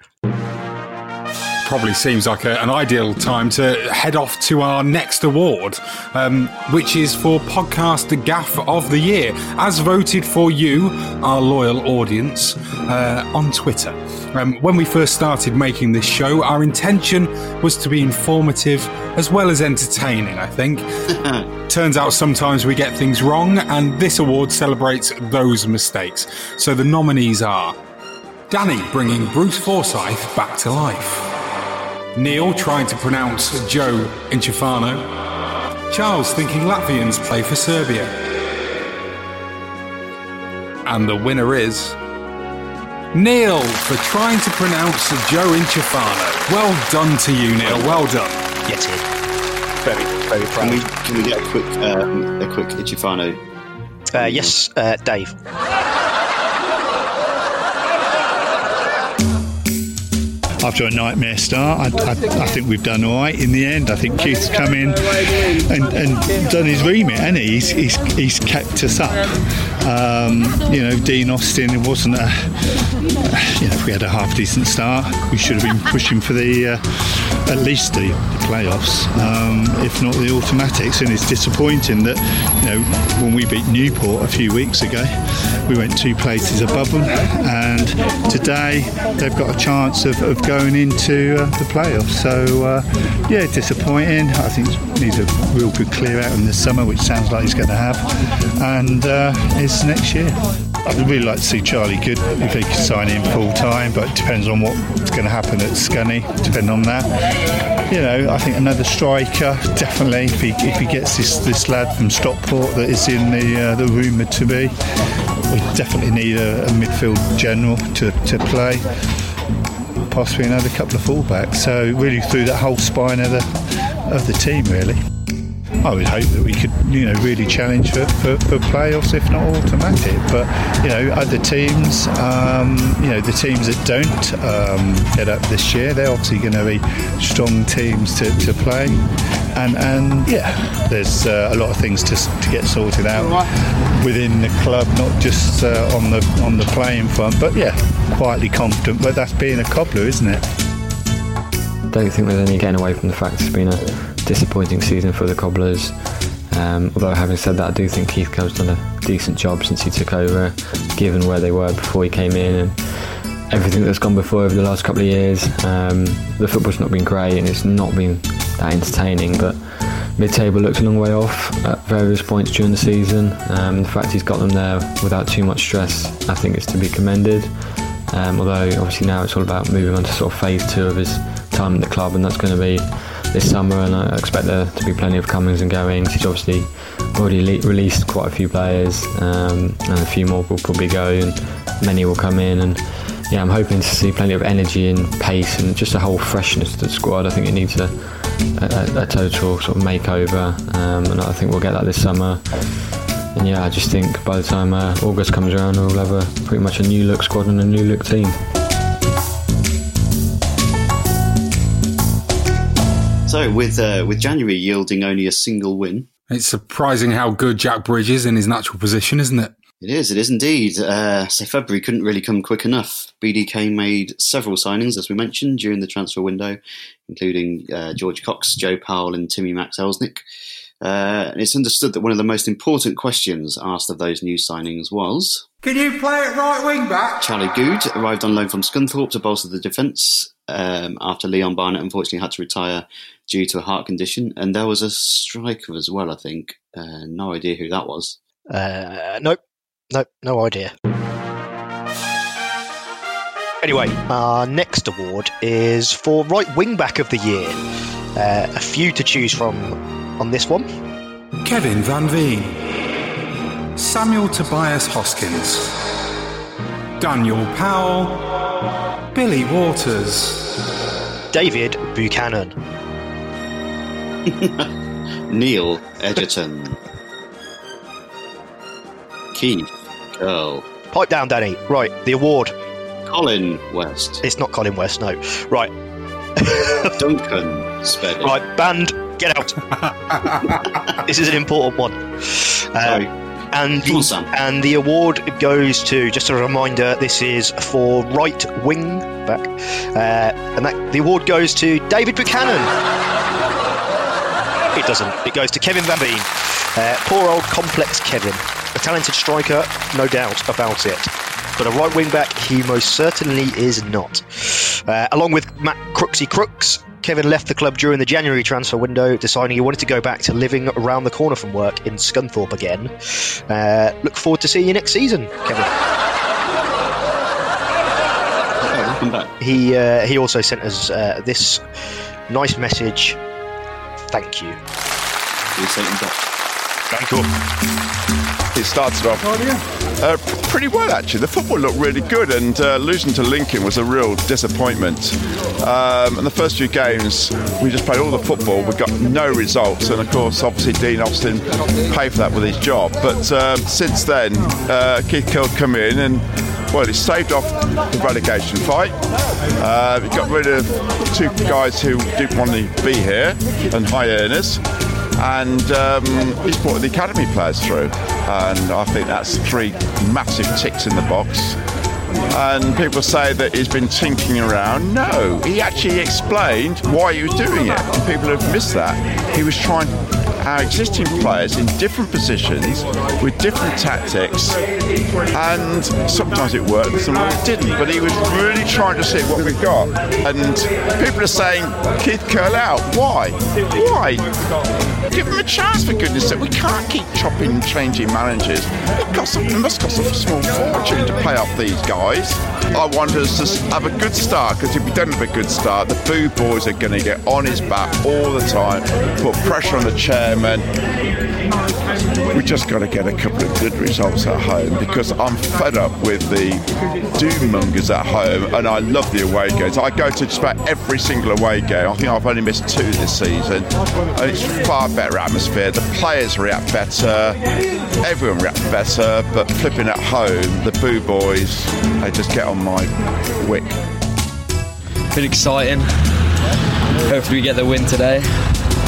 Probably seems like a, an ideal time to head off to our next award, um, which is for Podcast Gaff of the Year, as voted for you, our loyal audience, uh, on Twitter. Um, when we first started making this show, our intention was to be informative as well as entertaining, I think. Turns out sometimes we get things wrong, and this award celebrates those mistakes. So the nominees are Danny bringing Bruce Forsyth back to life. Neil trying to pronounce Joe in Chifano, Charles thinking Latvians play for Serbia. And the winner is Neil for trying to pronounce Joe in Chifano. Well done to you, Neil. Well done. Yes, very, very proud. Can we, can we get a quick, um, a quick Ichifano? Uh, yes, uh, Dave. After a nightmare start. I, I, I, think we've done all right in the end. I think Keith's come in and, and done his remit, and he? he's, he's, he's kept us up. Um, you know, Dean Austin, it wasn't a, you know, if we had a half decent start, we should have been pushing for the, uh, at least the, the playoffs, um, if not the automatics. And it's disappointing that, you know, when we beat Newport a few weeks ago, we went two places above them, and today they've got a chance of, of going into uh, the playoffs. So, uh, yeah, disappointing. I think needs a real good clear out in the summer, which sounds like he's going to have, and uh, it's next year. I'd really like to see Charlie Goode if he could sign in full time, but it depends on what's going to happen at Scunny, depending on that. You know, I think another striker, definitely, if he, if he gets this, this lad from Stockport that is in the, uh, the rumoured to be. We definitely need a, a midfield general to, to play possibly another couple of fullbacks. So really through that whole spine of the of the team really. I would hope that we could, you know, really challenge for, for, for playoffs, if not automatic. But you know, other teams, um, you know, the teams that don't um, get up this year, they're obviously going to be strong teams to, to play. And and yeah, there's uh, a lot of things to, to get sorted out within the club, not just uh, on the on the playing front. But yeah, quietly confident. But that's being a cobbler, isn't it? Don't think there's any getting away from the fact it's been a disappointing season for the Cobblers. Um, although having said that, I do think Keith Curle's done a decent job since he took over, given where they were before he came in and everything that's gone before over the last couple of years. Um, the football's not been great and it's not been that entertaining, but mid-table looks a long way off at various points during the season. Um, the fact he's got them there without too much stress, I think, is to be commended. Um, although obviously now it's all about moving on to sort of phase two of his time at the club, and that's going to be this summer, and I expect there to be plenty of comings and goings. He's obviously already le- released quite a few players, um, and a few more will probably go, and many will come in. And yeah, I'm hoping to see plenty of energy and pace, and just a whole freshness to the squad. I think it needs a, a, a total sort of makeover, um, and I think we'll get that this summer. And yeah, I just think by the time uh, August comes around, we'll have a pretty much a new look squad and a new look team. So, with uh, with January yielding only a single win, it's surprising how good Jack Bridge is in his natural position, isn't it? It is. It is indeed. Uh, so February couldn't really come quick enough. BDK made several signings, as we mentioned, during the transfer window, including uh, George Cox, Joe Powell, and Timi Max Elšnik. Uh, it's understood that one of the most important questions asked of those new signings was Can you play it right wing back? Charlie Goode arrived on loan from Scunthorpe to bolster the defence um, after Leon Barnett unfortunately had to retire due to a heart condition. And there was a striker as well, I think. Uh, no idea who that was. Uh, nope. Nope. No idea. Anyway, our next award is for right wing back of the year. Uh, a few to choose from on this one. Kevin Van Veen, Samuel Tobias Hoskins, Daniel Powell, Billy Waters, David Buchanan, Neil Edgerton, Keith Curle. Pipe down, Danny. Right, the award. Colin West. It's not Colin West, no. Right. Duncan Speddy. Right, band, get out. this is an important one. Um, and the, and the award goes to just a reminder. This is for right wing back, uh, and that the award goes to David Buchanan. It doesn't. It goes to Kevin Van Veen. Uh, poor old complex Kevin, a talented striker, no doubt about it. But a right wing back, he most certainly is not. Uh, along with Matt Crooksy Crooks, Kevin left the club during the January transfer window, deciding he wanted to go back to living around the corner from work in Scunthorpe again. Uh, look forward to seeing you next season, Kevin. welcome back. He uh, he also sent us uh, this nice message. Thank you. Thank you. It started off uh, pretty well, actually. The football looked really good, and uh, losing to Lincoln was a real disappointment. Um, and the first few games, we just played all the football. We got no results, and of course, obviously, Dean Austin paid for that with his job. But um, since then, uh, Keith Curle come in and well, he saved off the relegation fight. Uh, he got rid of two guys who didn't want to be here and high earners and um, he's brought the academy players through. And I think that's three massive ticks in the box. And people say that he's been tinkering around. No, he actually explained why he was doing it. And people have missed that. He was trying our existing players in different positions with different tactics, and sometimes it worked, sometimes it didn't. But he was really trying to see what we got. And people are saying, Keith Curle out. Why? Why? Give him a chance, for goodness sake. We can't keep chopping and changing managers. It, costs, it must cost a small fortune to pay off these guys. I want us to have a good start because if we don't have a good start, the Boo Boys are going to get on his back all the time, put pressure on the chairman. We just got to get a couple of good results at home because I'm fed up with the doom mongers at home and I love the away games. I go to just about every single away game. I think I've only missed two this season and it's far better atmosphere. The players react better, everyone reacts better, but flipping at home, the Boo Boys, they just get on my wick. Been exciting. Hopefully, we get the win today.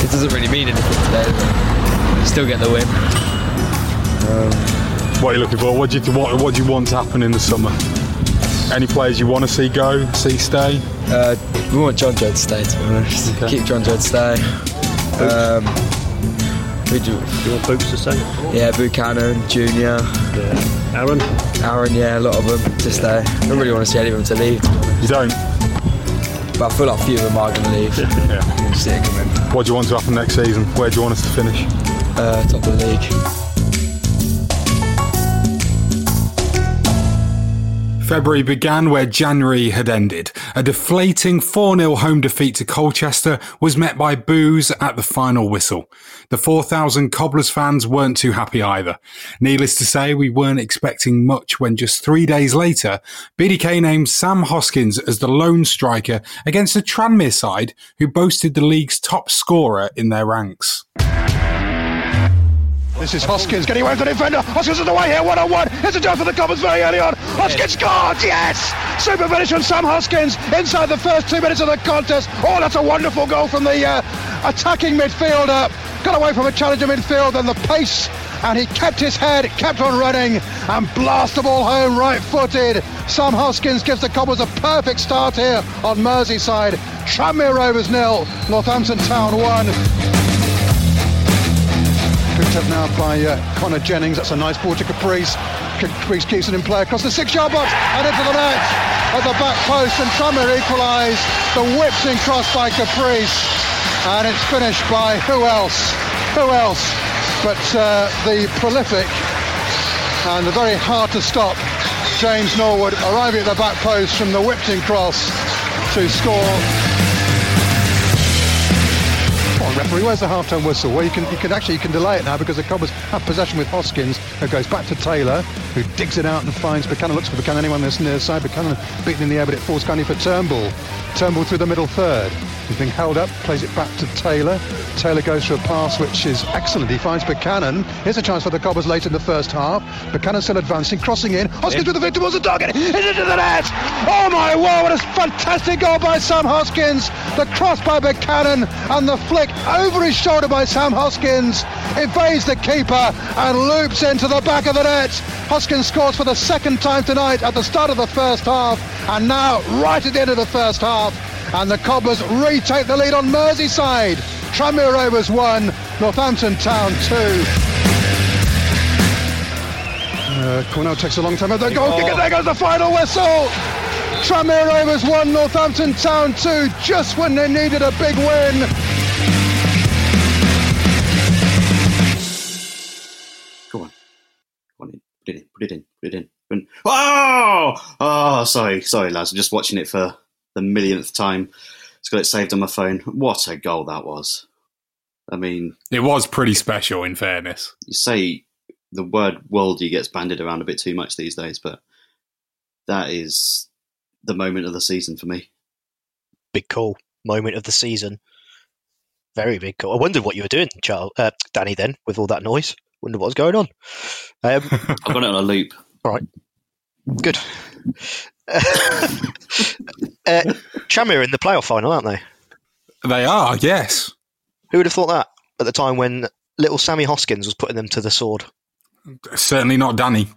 It doesn't really mean anything today, but still get the win. Um, what are you looking for? What do you what, what do you want to happen in the summer? Any players you want to see go, see stay? Uh, we want John Joe to stay, to be honest. Okay. Keep John Joe to stay. Um, who do you want Boots to stay? Yeah, Buchanan, Junior. Yeah. Aaron? Aaron, yeah, a lot of them to stay. I don't really want to see any of them to leave. You don't? But I feel like a few of them are going to leave. yeah. We'll see it coming. What do you want to happen next season? Where do you want us to finish? Uh, top of the league. February began where January had ended. A deflating 4 0 home defeat to Colchester was met by boos at the final whistle. The 4,000 Cobblers fans weren't too happy either. Needless to say, we weren't expecting much when just three days later, BDK named Sam Hoskins as the lone striker against the Tranmere side who boasted the league's top scorer in their ranks. This is Hoskins getting away from the defender. Hoskins is away here, one on one. It's a chance for the Cobblers very early on. Hoskins scores, yes! Super finish from Sam Hoskins inside the first two minutes of the contest. Oh, that's a wonderful goal from the uh, attacking midfielder. Got away from a challenger midfield and the pace. And he kept his head, kept on running, and blast the ball home right footed. Sam Hoskins gives the Cobblers a perfect start here on Merseyside. Tranmere Rovers nil, Northampton Town one. Picked up now by uh, Connor Jennings. That's a nice ball to Caprice. Caprice keeps it in play across the six-yard box and into the net at the back post. And Tranmere equalise. The whipped-in cross by Caprice, and it's finished by who else? Who else? But uh, the prolific and the very hard to stop James Norwood arriving at the back post from the whipped-in cross to score referee, where's the half-time whistle? Well, you can you can actually you can delay it now because the Cobblers have possession with Hoskins, who goes back to Taylor, who digs it out and finds Buchanan. Looks for Buchanan. Anyone that's near side. Buchanan beaten in the air, but it falls kindly for Turnbull. Turnbull through the middle third. He's being held up, plays it back to Taylor. Taylor goes for a pass which is excellent. He finds Buchanan. Here's a chance for the Cobblers late in the first half. Buchanan still advancing, crossing in. Hoskins with the victim towards the target. It's into the net. Oh my word! What a fantastic goal by Sam Hoskins. The cross by Buchanan and the flick over his shoulder by Sam Hoskins, evades the keeper and loops into the back of the net. Hoskins scores for the second time tonight at the start of the first half and now right at the end of the first half. And the Cobblers retake the lead on Merseyside. Tranmere Rovers 1, Northampton Town 2. Uh, Cornell takes a long time. The goal kick, and there goes the final whistle. Tranmere Rovers 1, Northampton Town 2, just when they needed a big win. Oh! Oh, sorry. Sorry, lads. I'm just watching it for the millionth time. It's got it saved on my phone. What a goal that was. I mean, it was pretty special, in fairness. You say the word "worldy" gets banded around a bit too much these days, but that is the moment of the season for me. Big call. Moment of the season. Very big call. I wondered what you were doing, Charles, uh, Danny, then, with all that noise. Wonder what was going on. Um, I've got it on a loop. Right. Good. uh, Tranmere in the playoff final, aren't they? They are, yes. Who would have thought that at the time when little Sammy Hoskins was putting them to the sword? Certainly not Danny.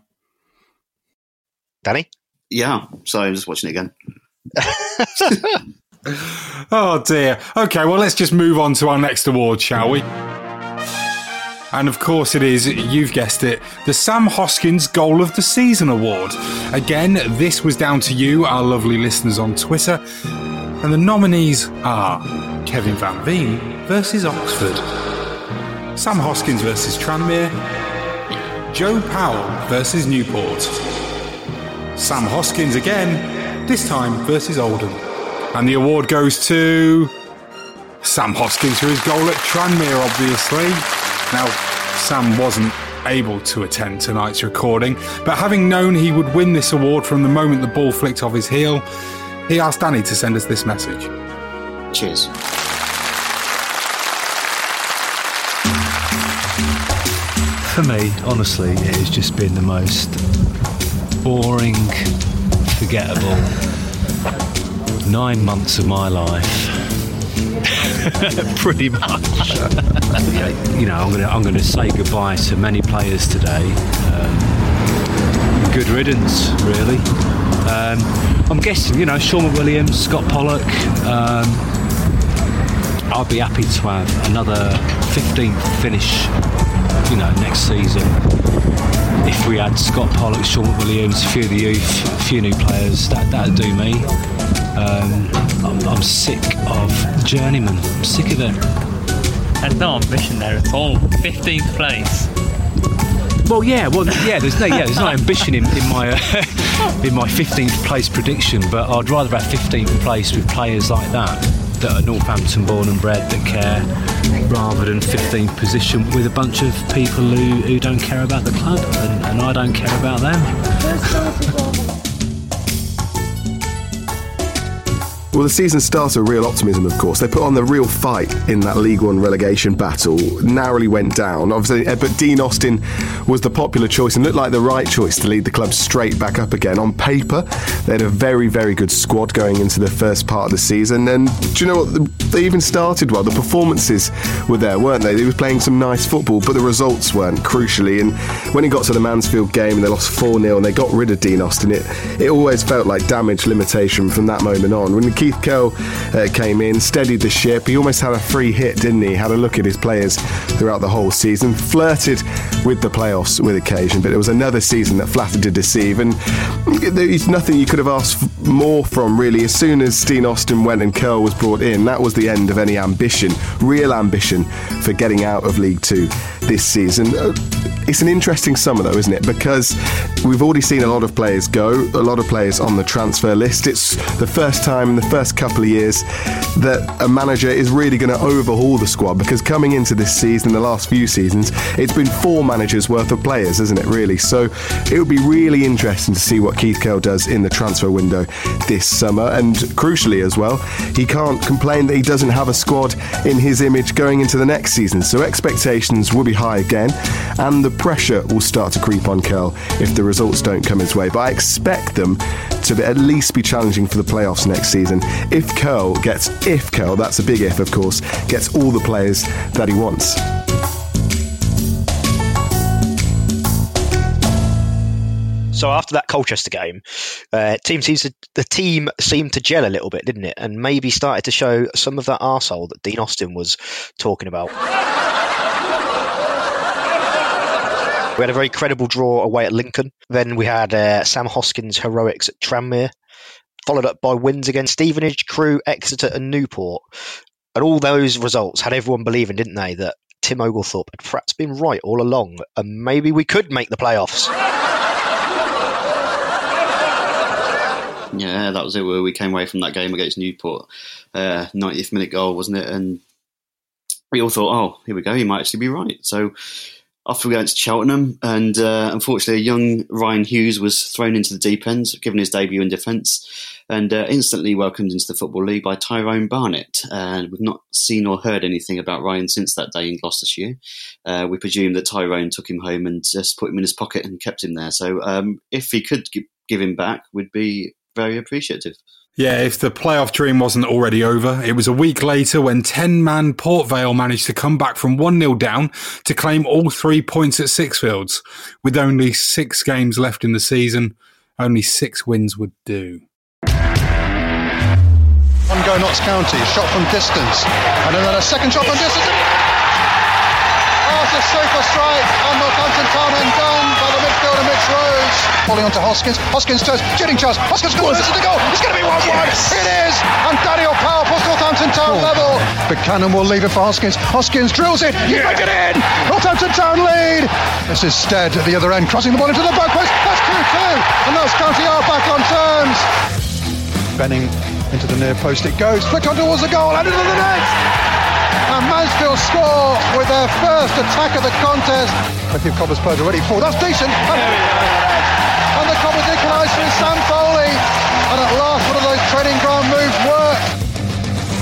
Danny? Yeah, sorry, I'm just watching it again. oh dear. Okay, well, let's just move on to our next award, shall we? And of course, it is, you've guessed it, the Sam Hoskins Goal of the Season Award. Again, this was down to you, our lovely listeners on Twitter. And the nominees are Kevin Van Veen versus Oxford, Sam Hoskins versus Tranmere, Joe Powell versus Newport, Sam Hoskins again, this time versus Oldham. And the award goes to Sam Hoskins for his goal at Tranmere, obviously. Now, Sam wasn't able to attend tonight's recording, but having known he would win this award from the moment the ball flicked off his heel, he asked Danny to send us this message. Cheers. For me, honestly, it has just been the most boring, forgettable nine months of my life. Pretty much. you know, I'm going to I'm to say goodbye to many players today. Um, good riddance, really. Um, I'm guessing, you know, Shaun McWilliams, Scott Pollock. Um, I'd be happy to have another 15th finish, you know, next season. If we had Scott Pollock, Shaun McWilliams, a few of the youth, a few new players, that that'd do me. Um, I'm, I'm sick of journeyman. I'm sick of it. There's no ambition there at all. 15th place. Well, yeah, well, yeah. There's no, yeah, there's no ambition in, in my uh, in my 15th place prediction, but I'd rather have 15th place with players like that that are Northampton born and bred that care, rather than 15th position with a bunch of people who, who don't care about the club, and, and I don't care about them. Well, the season started with real optimism, of course. They put on the real fight in that League One relegation battle. Narrowly went down, obviously, uh, but Dean Austin was the popular choice and looked like the right choice to lead the club straight back up again. On paper, they had a very, very good squad going into the first part of the season. And do you know what? They even started well. The performances were there, weren't they? They were playing some nice football, but the results weren't, crucially. And when it got to the Mansfield game and they lost 4 0 and they got rid of Dean Austin, it, it always felt like damage limitation from that moment on. When the Keith Curle uh, came in, steadied the ship. He almost had a free hit, didn't he? Had a look at his players throughout the whole season, flirted with the playoffs with occasion, but it was another season that flattered to deceive. And there's nothing you could have asked more from, really. As soon as Dean Austin went and Curle was brought in, that was the end of any ambition, real ambition for getting out of League Two this season. Uh, it's an interesting summer, though, isn't it? Because we've already seen a lot of players go, a lot of players on the transfer list. It's the first time in the first couple of years that a manager is really going to overhaul the squad because coming into this season, the last few seasons, it's been four managers worth of players, isn't it, really? So it would be really interesting to see what Keith Curle does in the transfer window this summer. And crucially, as well, he can't complain that he doesn't have a squad in his image going into the next season. So expectations will be high again. And the pressure will start to creep on Curle if the results don't come his way. But I expect them to at least be challenging for the playoffs next season if Curle gets, if Curle, that's a big if of course, gets all the players that he wants. So after that Colchester game, uh, team seems to, the team seemed to gel a little bit, didn't it? And maybe started to show some of that arsehole that Dean Austin was talking about. We had a very credible draw away at Lincoln. Then we had uh, Sam Hoskins' heroics at Tranmere, followed up by wins against Stevenage, Crewe, Exeter, and Newport. And all those results had everyone believing, didn't they, that Tim Oglethorpe had perhaps been right all along, and maybe we could make the playoffs. Yeah, that was it. Where we came away from that game against Newport, uh, 90th minute goal, wasn't it? And we all thought, oh, here we go. He might actually be right. So went to Cheltenham, and uh, unfortunately, a young Ryan Hughes was thrown into the deep end, given his debut in defence, and uh, instantly welcomed into the Football League by Tyrone Barnett. And we've not seen or heard anything about Ryan since that day in Gloucestershire. Uh, we presume that Tyrone took him home and just put him in his pocket and kept him there. So um, if he could give him back, we'd be very appreciative. Yeah, if the playoff dream wasn't already over, it was a week later when 10 man Port Vale managed to come back from 1 0 down to claim all three points at Sixfields. With only six games left in the season, only six wins would do. One go Notts County, shot from distance, and then a second shot from distance. Oh, a super strike, and Northampton Town by the midfielder Mitch Rose. Falling onto Hoskins, Hoskins turns, shooting chance, Hoskins scores, it's the goal, it's going to be 1 1. It is, and Daniel Powell puts Northampton Town oh. level. Buchanan will leave it for Hoskins, Hoskins drills it, you make it in, Northampton Town lead. This is Stead at the other end, crossing the ball into the back post, that's Q2, and Notts County are back on terms. Benning into the near post. It goes, flicked on towards the goal. And into the net. And score with their first attack of the contest. Plenty of Cobblers players already for. That's decent. And, and the Cobblers equalise through Sam Foley. And at last, one of those training ground moves worked.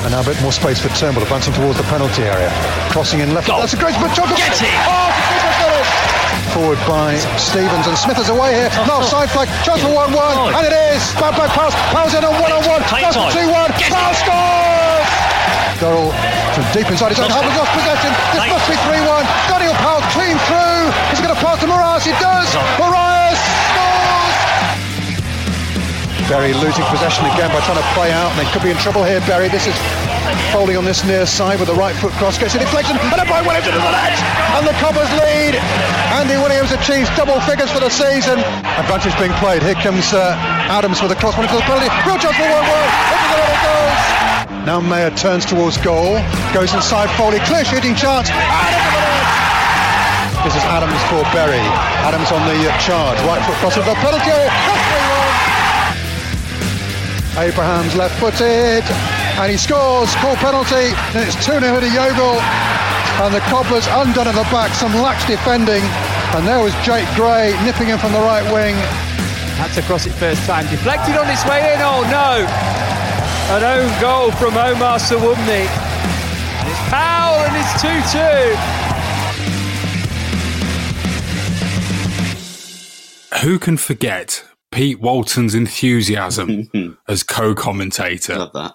And now a bit more space for Turnbull advancing towards the penalty area. Crossing in left. That's a great but Gets it! Oh, it's a super finish! Forward by Stevens and Smith is away here. No side flag. Chance for 1 1. And it is. Back back pass. Powell's in on 1 on 1. That's 2 1. Powell scores! Durrell from deep inside his own half lost possession. This must be 3 1. Daniel Powell clean through. He's going to pass to Morias. He does. Morias scores! Berry losing possession again by trying to play out, and they could be in trouble here. Berry, this is Foley on this near side with the right foot cross, gets a deflection, and a by Williams into the net, and the Cobblers lead. Andy Williams achieves double figures for the season. Advantage being played. Here comes uh, Adams with a cross one into the penalty. Real chance for one one. Into the goes. Now Mayer turns towards goal, goes inside Foley, clear shooting chance. This is Adams for Berry. Adams on the charge, right foot cross of the penalty oh, area. Abraham's left footed and he scores, cool penalty, and it's 2 0 to Yeovil. And the Cobblers undone at the back, some lax defending. And there was Jake Gray nipping in from the right wing. Had to cross it first time, deflected on its way in. Oh no! An own goal from Omar Sowunmi. And it's Powell and it's 2 2. Who can forget Pete Walton's enthusiasm as co-commentator? Love that.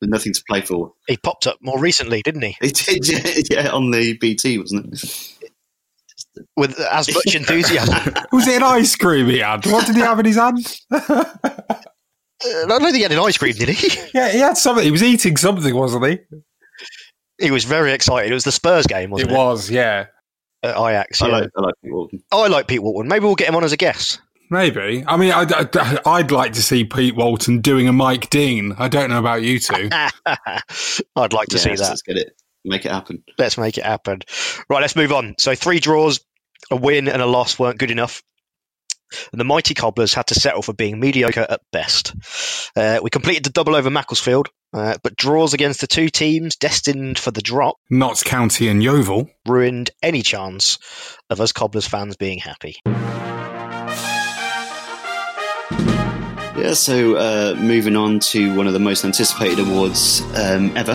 With nothing to play for. He popped up more recently, didn't he? He did, yeah, yeah, on the BT, wasn't it? With as much enthusiasm. Was it an ice cream he had? What did he have in his hand? Uh, I don't think he had an ice cream, did he? Yeah, he had something. He was eating something, wasn't he? He was very excited. It was the Spurs game, wasn't it? it? was, yeah. At Ajax. I yeah. like, I like Pete Walton. I like Pete Walton. Maybe we'll get him on as a guest. Maybe. I mean, I'd, I'd, I'd like to see Pete Walton doing a Mike Dean. I don't know about you two. I'd like to see that. Let's get it. Make it happen. Let's make it happen. Right, let's move on. So three draws, a win, and a loss weren't good enough. And the mighty Cobblers had to settle for being mediocre at best. Uh, we completed the double over Macclesfield, uh, but draws against the two teams destined for the drop Notts County and Yeovil. ruined any chance of us Cobblers fans being happy. Yeah, so uh, moving on to one of the most anticipated awards um, ever.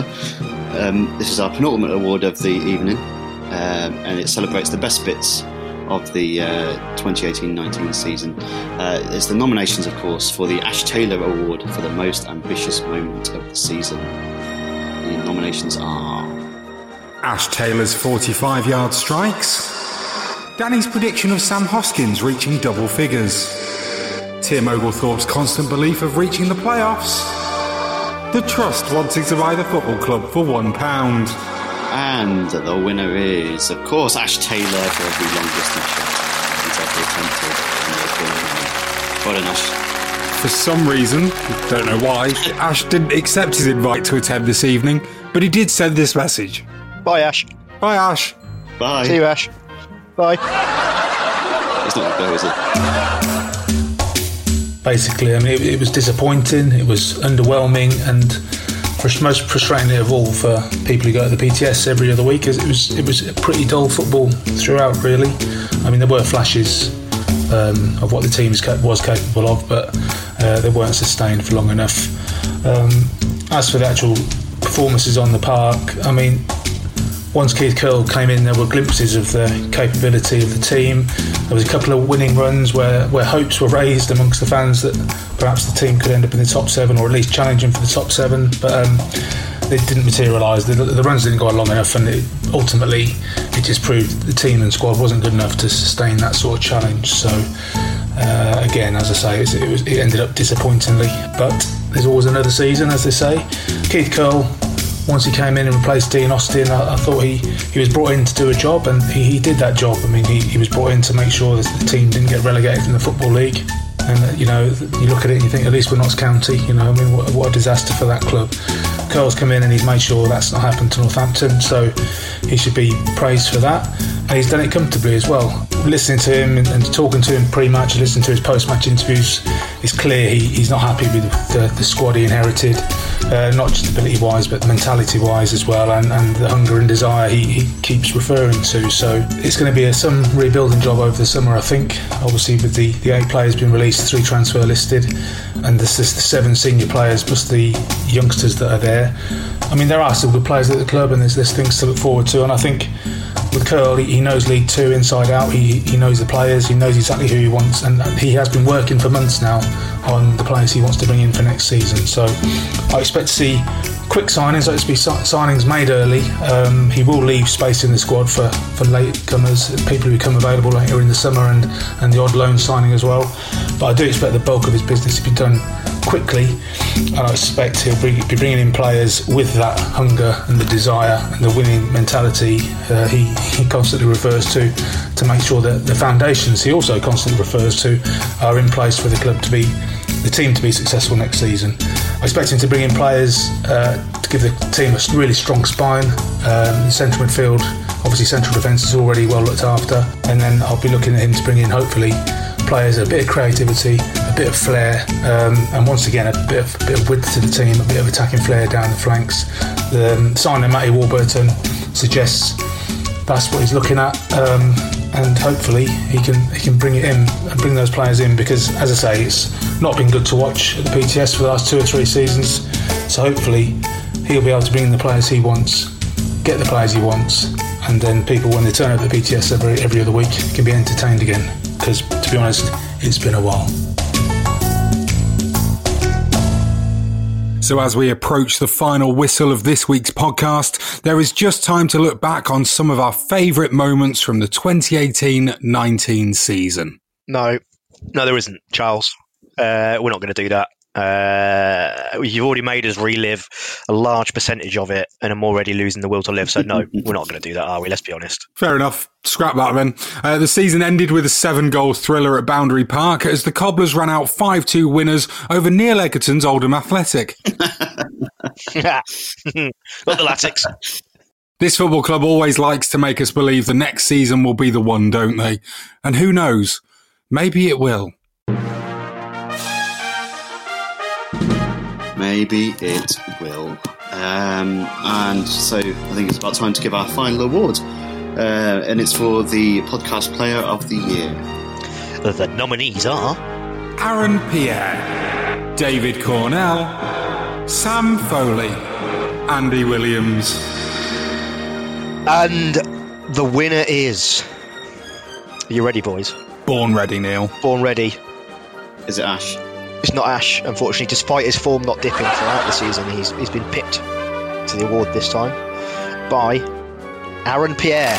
Um, this is our penultimate award of the evening, um, and it celebrates the best bits of the uh, 2018-19 season. Uh, it's the nominations, of course, for the Ash Taylor Award for the most ambitious moment of the season. The nominations are Ash Taylor's 45 yard strikes. Danny's prediction of Sam Hoskins reaching double figures. Tim Oglethorpe's constant belief of reaching the playoffs. The Trust wanting to buy the football club for one pound. And the winner is, of course, Ash Taylor for every long distance shot he's ever attempted. Well done, Ash. For some reason, don't know why, Ash didn't accept his invite to attend this evening, but he did send this message. Bye, Ash. Bye, Ash. Bye. See you, Ash. Bye. It's not go, is it? basically. I mean, it, it was disappointing, it was underwhelming, and frus- most frustrating of all for people who go to the PTS every other week is it was it was pretty dull football throughout. Really, I mean, there were flashes um, of what the team was capable of, but uh, they weren't sustained for long enough. Um, as for the actual performances on the park, I mean, once Keith Curle came in, there were glimpses of the capability of the team. There was a couple of winning runs where, where hopes were raised amongst the fans that perhaps the team could end up in the top seven or at least challenging for the top seven, but um, they didn't materialise. The, the runs didn't go on long enough, and it, ultimately it just proved the team and squad wasn't good enough to sustain that sort of challenge. So uh, again, as I say, it, was, it ended up disappointingly, but there's always another season, as they say. Keith Curle once he came in and replaced Dean Austin, I, I, thought he, he was brought in to do a job, and he, he did that job. I mean, he, he was brought in to make sure that the team didn't get relegated from the Football League. And, you know, you look at it and you think, at least we're Notts County, you know, I mean, what, what a disaster for that club. Curle's come in and he's made sure that's not happened to Northampton, so he should be praised for that. And he's done it comfortably as well. Listening to him and, and talking to him pre match, listening to his post match interviews, it's clear he, he's not happy with the, the squad he inherited. Uh, not just ability wise, but mentality wise as well, and, and the hunger and desire he, he keeps referring to. So it's going to be a, some rebuilding job over the summer, I think. Obviously, with the, the eight players being released, three transfer listed, and there's, there's the seven senior players plus the youngsters that are there. I mean, there are still good players at the club, and there's, there's things to look forward to. And I think with Curle, he, knows League Two inside out. He, he knows the players, he knows exactly who he wants, and he has been working for months now on the players he wants to bring in for next season. So I expect to see quick signings, like to be signings made early. Um, he will leave space in the squad for, for late comers, people who become available later in the summer, and, and the odd loan signing as well. But I do expect the bulk of his business to be done quickly, and I expect he'll be, be bringing in players with that hunger and the desire and the winning mentality uh, he, he constantly refers to to make sure that the foundations he also constantly refers to are in place for the club to be the team to be successful next season. I expect him to bring in players uh, to give the team a really strong spine. Um, central midfield, obviously central defence is already well looked after, and then I'll be looking at him to bring in hopefully players a bit of creativity, a bit of flair, um, and once again a bit of, bit of width to the team, a bit of attacking flair down the flanks. The um, signing Matty Warburton suggests that's what he's looking at. Um, and hopefully he can he can bring it in and bring those players in because as I say it's not been good to watch at the PTS for the last two or three seasons so hopefully he'll be able to bring in the players he wants get the players he wants and then people when they turn up at the PTS every, every other week can be entertained again because to be honest it's been a while So, as we approach the final whistle of this week's podcast, there is just time to look back on some of our favourite moments from the 2018 19 season. No, no, there isn't, Charles. Uh, we're not going to do that. Uh, you've already made us relive a large percentage of it, and I'm already losing the will to live. So, no, we're not going to do that, are we? Let's be honest. Fair enough. Scrap that then. Uh, the season ended with a seven goal thriller at Boundary Park as the Cobblers ran out 5 2 winners over Neil Egerton's Oldham Athletic. Not the Latics. This football club always likes to make us believe the next season will be the one, don't they? And who knows? Maybe it will. Maybe it will. Um, and so I think it's about time to give our final award. Uh, and it's for the podcast player of the year. The nominees are Aaron Pierre, David Cornell, Sam Foley, Andy Williams. And the winner is Are you ready, boys? Born ready, Neil. Born ready. Is it Ash? It's not Ash, unfortunately. Despite his form not dipping throughout the season, he's, he's been picked to the award this time by Aaron Pierre.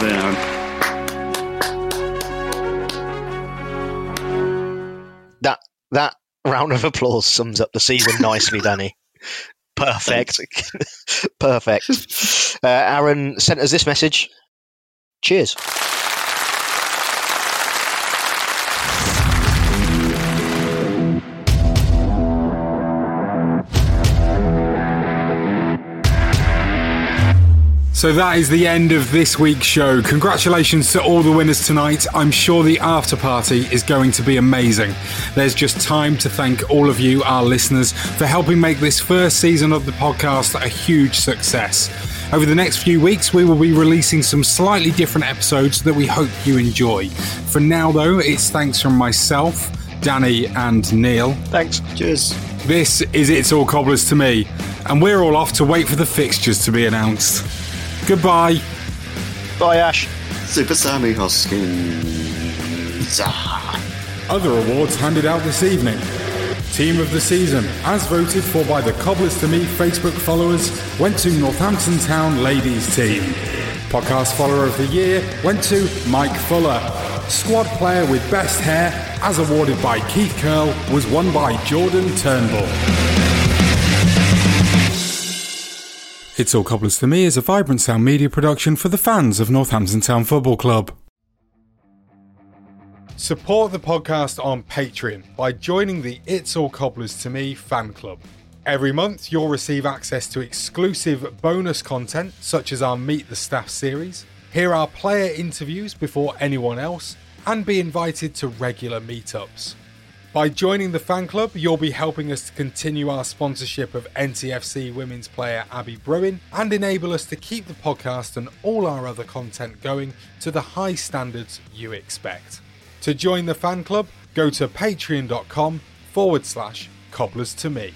There, Aaron. That that round of applause sums up the season nicely, Danny. Perfect. Perfect. Uh, Aaron sent us this message. Cheers. So that is the end of this week's show. Congratulations to all the winners tonight. I'm sure the after party is going to be amazing. There's just time to thank all of you, our listeners, for helping make this first season of the podcast a huge success. Over the next few weeks, we will be releasing some slightly different episodes that we hope you enjoy. For now, though, it's thanks from myself, Danny, and Neil. Thanks. Cheers. This is It's All Cobblers to Me, and we're all off to wait for the fixtures to be announced. Goodbye. Bye, Ash. Super Sammy Hoskins. Other awards handed out this evening. Team of the season, as voted for by the Cobblers to Me Facebook followers, went to Northampton Town Ladies Team. Podcast follower of the year went to Mike Fuller. Squad player with best hair, as awarded by Keith Curle, was won by Jordan Turnbull. It's All Cobblers to Me is a vibrant sound media production for the fans of Northampton Town Football Club. Support the podcast on Patreon by joining the It's All Cobblers to Me fan club. Every month, you'll receive access to exclusive bonus content, such as our Meet the Staff series, hear our player interviews before anyone else, and be invited to regular meetups. By joining the fan club, you'll be helping us to continue our sponsorship of NTFC women's player Abby Bruin and enable us to keep the podcast and all our other content going to the high standards you expect. To join the fan club, go to patreon.com forward slash cobblers to me.